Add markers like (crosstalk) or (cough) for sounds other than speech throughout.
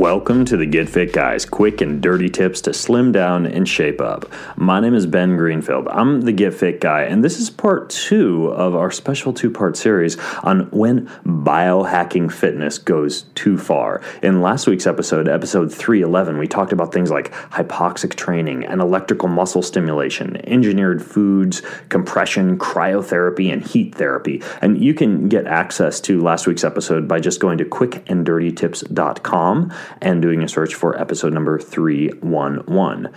Welcome to the Get Fit Guys, quick and dirty tips to slim down and shape up. My name is Ben Greenfield. I'm the Get Fit Guy, and this is part two of our special two part series on when biohacking fitness goes too far. In last week's episode, episode 311, we talked about things like hypoxic training and electrical muscle stimulation, engineered foods, compression, cryotherapy, and heat therapy. And you can get access to last week's episode by just going to quickanddirtytips.com and doing a search for episode number 311.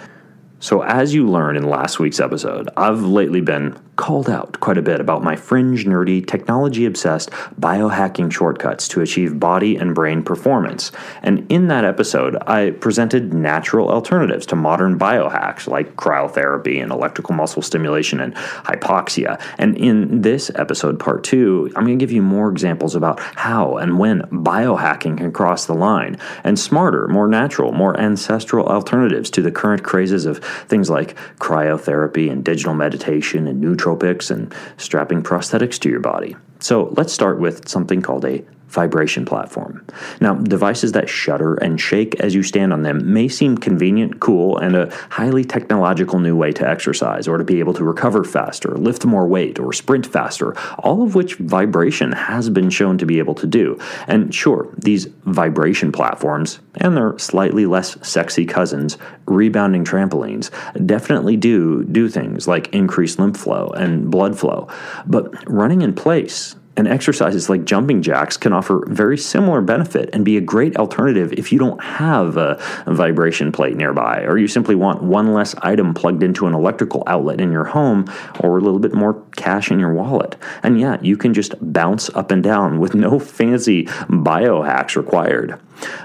So, as you learned in last week's episode, I've lately been called out quite a bit about my fringe, nerdy, technology obsessed biohacking shortcuts to achieve body and brain performance. And in that episode, I presented natural alternatives to modern biohacks like cryotherapy and electrical muscle stimulation and hypoxia. And in this episode, part two, I'm going to give you more examples about how and when biohacking can cross the line and smarter, more natural, more ancestral alternatives to the current crazes of things like cryotherapy and digital meditation and nootropics and strapping prosthetics to your body. So let's start with something called a vibration platform. Now, devices that shudder and shake as you stand on them may seem convenient, cool, and a highly technological new way to exercise or to be able to recover faster, lift more weight, or sprint faster, all of which vibration has been shown to be able to do. And sure, these vibration platforms and their slightly less sexy cousins, rebounding trampolines, definitely do do things like increase lymph flow and blood flow. But running in place and exercises like jumping jacks can offer very similar benefit and be a great alternative if you don't have a, vibration plate nearby or you simply want one less item plugged into an electrical outlet in your home or a little bit more cash in your wallet. And yeah, you can just bounce up and down with no fancy biohacks required.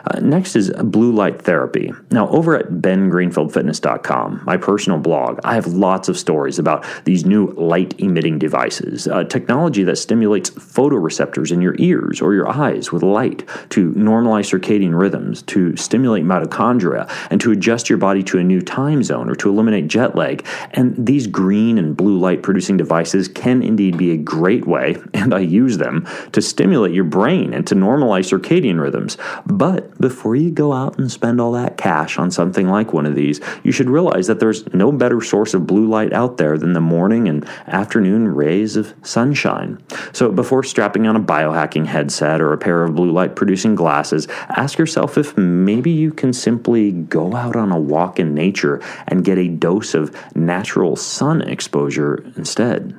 Uh, next is blue light therapy. Now, over at bengreenfieldfitness.com, my personal blog, I have lots of stories about these new light emitting devices, uh, technology that stimulates photoreceptors in your ears or your eyes with light to normalize circadian rhythms, to stimulate mitochondria, and to adjust your body to a new time zone or to eliminate jet lag. And these green and blue light producing devices can indeed be a great way, (laughs) and I use them, to stimulate your brain and to normalize circadian rhythms. But before you go out and spend all that cash on something like one of these, you should realize that there's no better source of blue light out there than the morning and afternoon rays of sunshine. So before strapping on a biohacking headset or a pair of blue light producing glasses, ask yourself if maybe you can simply go out on a walk in nature and get a dose of natural sun exposure instead.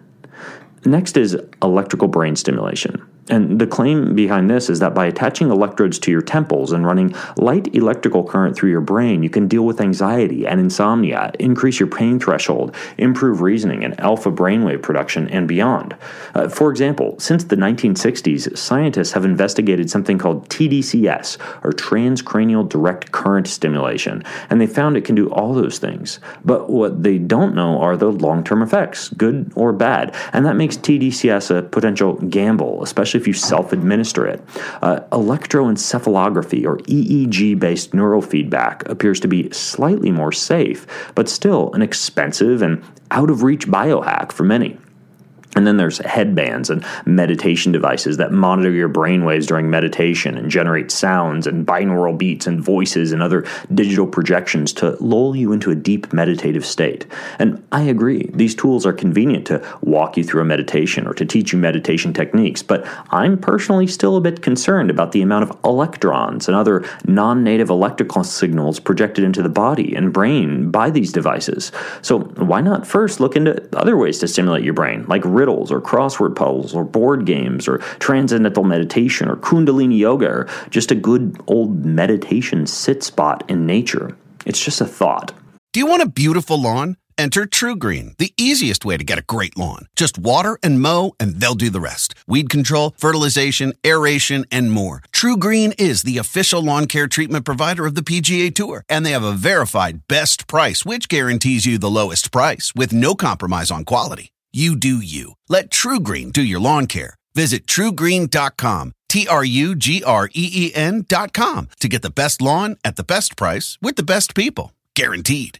Next is electrical brain stimulation. And the claim behind this is that by attaching electrodes to your temples and running light electrical current through your brain, you can deal with anxiety and insomnia, increase your pain threshold, improve reasoning and alpha brainwave production, and beyond. Uh, for example, since the 1960s, scientists have investigated something called TDCS, or transcranial direct current stimulation, and they found it can do all those things. But what they don't know are the long term effects, good or bad, and that makes TDCS a potential gamble, especially if you self administer it. Uh, electroencephalography, or EEG based neurofeedback, appears to be slightly more safe, but still an expensive and out of reach biohack for many. And then there's headbands and meditation devices that monitor your brainwaves during meditation and generate sounds and binaural beats and voices and other digital projections to lull you into a deep meditative state. And I agree, these tools are convenient to walk you through a meditation or to teach you meditation techniques, but I'm personally still a bit concerned about the amount of electrons and other non native electrical signals projected into the body and brain by these devices. So why not first look into other ways to stimulate your brain, like riddles or crossword puzzles or board games or transcendental meditation or kundalini yoga or just a good old meditation sit spot in nature. It's just a thought. Do you want a beautiful lawn? Enter TruGreen, the easiest way to get a great lawn. Just water and mow, and they'll do the rest. Weed control, fertilization, aeration, and more. TruGreen is the official lawn care treatment provider of the PGA Tour, and they have a verified best price, which guarantees you the lowest price with no compromise on quality. You do you. Let TruGreen do your lawn care. Visit trugreen.com, T R U G R E E N.com to get the best lawn at the best price with the best people. Guaranteed.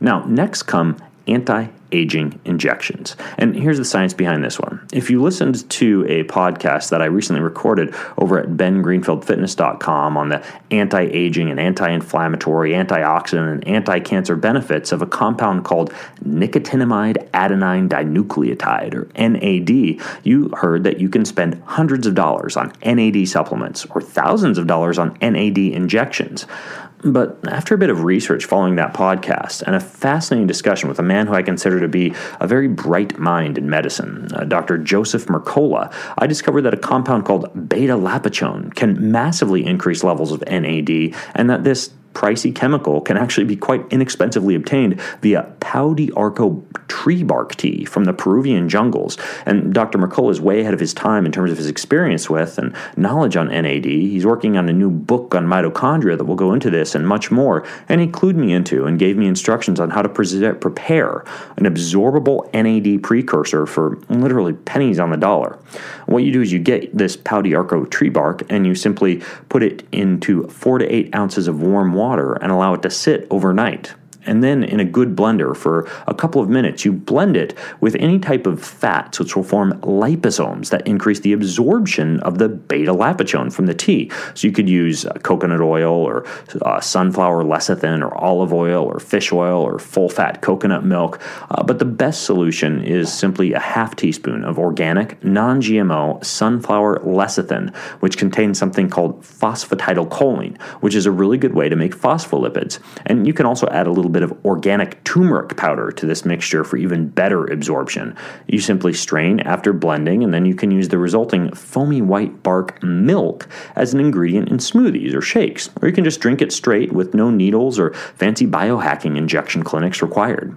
Now, next come anti aging injections. And here's the science behind this one. If you listened to a podcast that I recently recorded over at bengreenfieldfitness.com on the anti aging and anti inflammatory, antioxidant, and anti cancer benefits of a compound called nicotinamide adenine dinucleotide, or NAD, you heard that you can spend hundreds of dollars on NAD supplements or thousands of dollars on NAD injections. But after a bit of research following that podcast and a fascinating discussion with a man who I consider to be a very bright mind in medicine, uh, Dr. Joseph Mercola, I discovered that a compound called beta lapachone can massively increase levels of NAD and that this pricey chemical can actually be quite inexpensively obtained via pau d'arco tree bark tea from the Peruvian jungles. And Dr. Mercola is way ahead of his time in terms of his experience with and knowledge on NAD. He's working on a new book on mitochondria that will go into this and much more. And he clued me into and gave me instructions on how to pre- prepare an absorbable NAD precursor for literally pennies on the dollar. What you do is you get this pau d'arco tree bark and you simply put it into four to eight ounces of warm water water and allow it to sit overnight and then in a good blender for a couple of minutes, you blend it with any type of fats, which will form liposomes that increase the absorption of the beta lapachone from the tea. So you could use uh, coconut oil or uh, sunflower lecithin or olive oil or fish oil or full fat coconut milk. Uh, but the best solution is simply a half teaspoon of organic, non GMO sunflower lecithin, which contains something called phosphatidylcholine, which is a really good way to make phospholipids. And you can also add a little bit of organic turmeric powder to this mixture for even better absorption. You simply strain after blending, and then you can use the resulting foamy white bark milk as an ingredient in smoothies or shakes, or you can just drink it straight with no needles or fancy biohacking injection clinics required.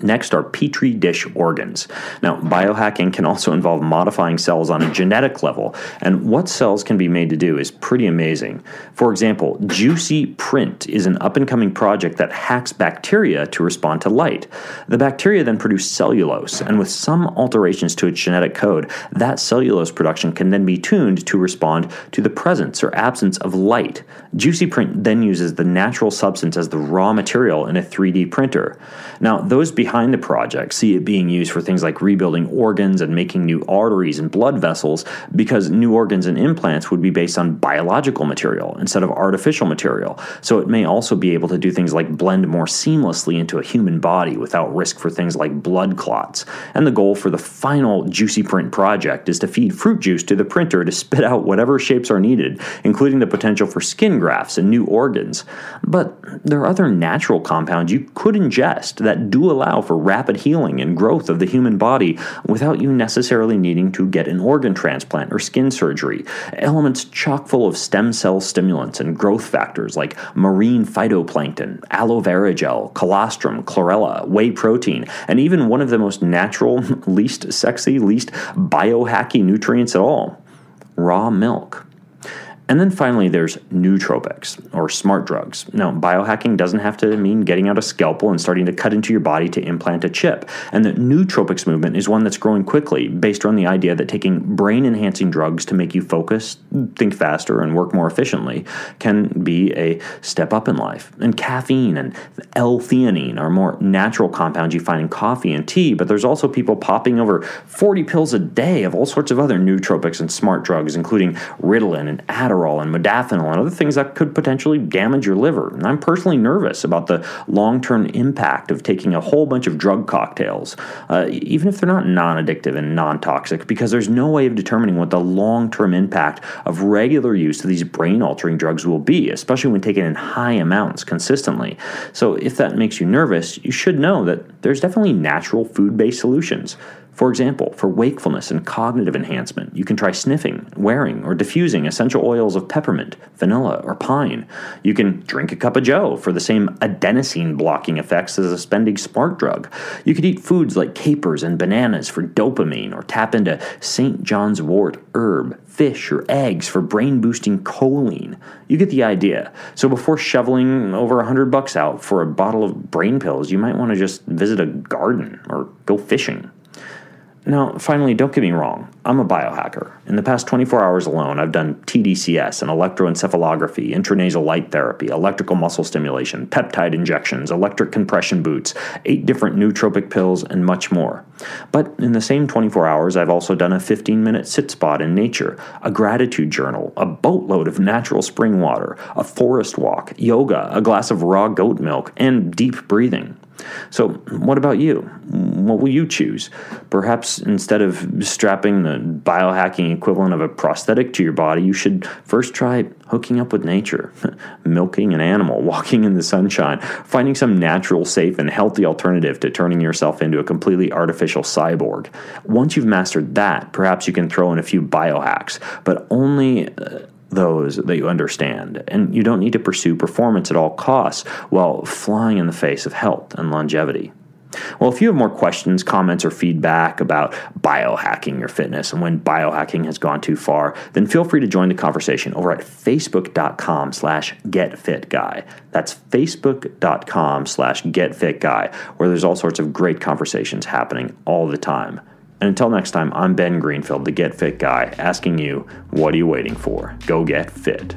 Next are petri dish organs. Now, biohacking can also involve modifying cells on a genetic level, and what cells can be made to do is pretty amazing. For example, Juicy Print is an up and coming project that hacks bacteria to respond to light. The bacteria then produce cellulose, and with some alterations to its genetic code, that cellulose production can then be tuned to respond to the presence or absence of light. Juicy Print then uses the natural substance as the raw material in a 3D printer. Now, those behind the project see it being used for things like rebuilding organs and making new arteries and blood vessels because new organs and implants would be based on biological material instead of artificial material. So it may also be able to do things like blend more seamlessly into a human body without risk for things like blood clots. And the goal for the final Juicy Print project is to feed fruit juice to the printer to spit out whatever shapes are needed, including the potential for skin grafts and new organs. But there are other natural compounds you could ingest that do allow for rapid healing and growth of the human body without you necessarily needing to get an organ transplant or skin surgery. Elements chock full of stem cell stimulants and growth factors like marine phytoplankton, aloe vera gel, colostrum, chlorella, whey protein, and even one of the most natural, (laughs) least sexy, least biohacky nutrients at all raw milk. And then finally, there's nootropics, or smart drugs. Now, biohacking doesn't have to mean getting out a scalpel and starting to cut into your body to implant a chip. And the nootropics movement is one that's growing quickly, based on the idea that taking brain enhancing drugs to make you focus, think faster, and work more efficiently can be a step up in life. And caffeine and L theanine are more natural compounds you find in coffee and tea, but there's also people popping over 40 pills a day of all sorts of other nootropics and smart drugs, including Ritalin and Adderall Adderall and modafinil and other things that could potentially damage your liver. And I'm personally nervous about the long term impact of taking a whole bunch of drug cocktails, uh, even if they're not non addictive and non toxic, because there's no way of determining what the long term impact of regular use of these brain altering drugs will be, especially when taken in high amounts consistently. So if that makes you nervous, you should know that there's definitely natural food based solutions. For example, for wakefulness and cognitive enhancement, you can try sniffing, wearing, or diffusing essential oils of peppermint, vanilla, or pine. You can drink a cup of joe for the same adenosine blocking effects as a spending smart drug. You could eat foods like capers and bananas for dopamine, or tap into St. John's wort herb, fish, or eggs for brain boosting choline. You get the idea. So before shoveling over a hundred bucks out for a bottle of brain pills, you might want to just visit a garden or go fishing. Now, finally, don't get me wrong, I'm a biohacker. In the past 24 hours alone, I've done TDCS and electroencephalography, intranasal light therapy, electrical muscle stimulation, peptide injections, electric compression boots, eight different nootropic pills, and much more. But in the same 24 hours, I've also done a 15 minute sit spot in nature, a gratitude journal, a boatload of natural spring water, a forest walk, yoga, a glass of raw goat milk, and deep breathing. So, what about you? What will you choose? Perhaps instead of strapping the biohacking equivalent of a prosthetic to your body, you should first try hooking up with nature, (laughs) milking an animal, (laughs) walking in the sunshine, finding some natural, safe, and healthy alternative to turning yourself into a completely artificial cyborg. Once you've mastered that, perhaps you can throw in a few biohacks, but only. Uh, those that you understand. And you don't need to pursue performance at all costs while flying in the face of health and longevity. Well, if you have more questions, comments, or feedback about biohacking your fitness and when biohacking has gone too far, then feel free to join the conversation over at facebook.com slash getfitguy. That's facebook.com slash getfitguy, where there's all sorts of great conversations happening all the time. And until next time, I'm Ben Greenfield, the Get Fit guy, asking you, what are you waiting for? Go get fit.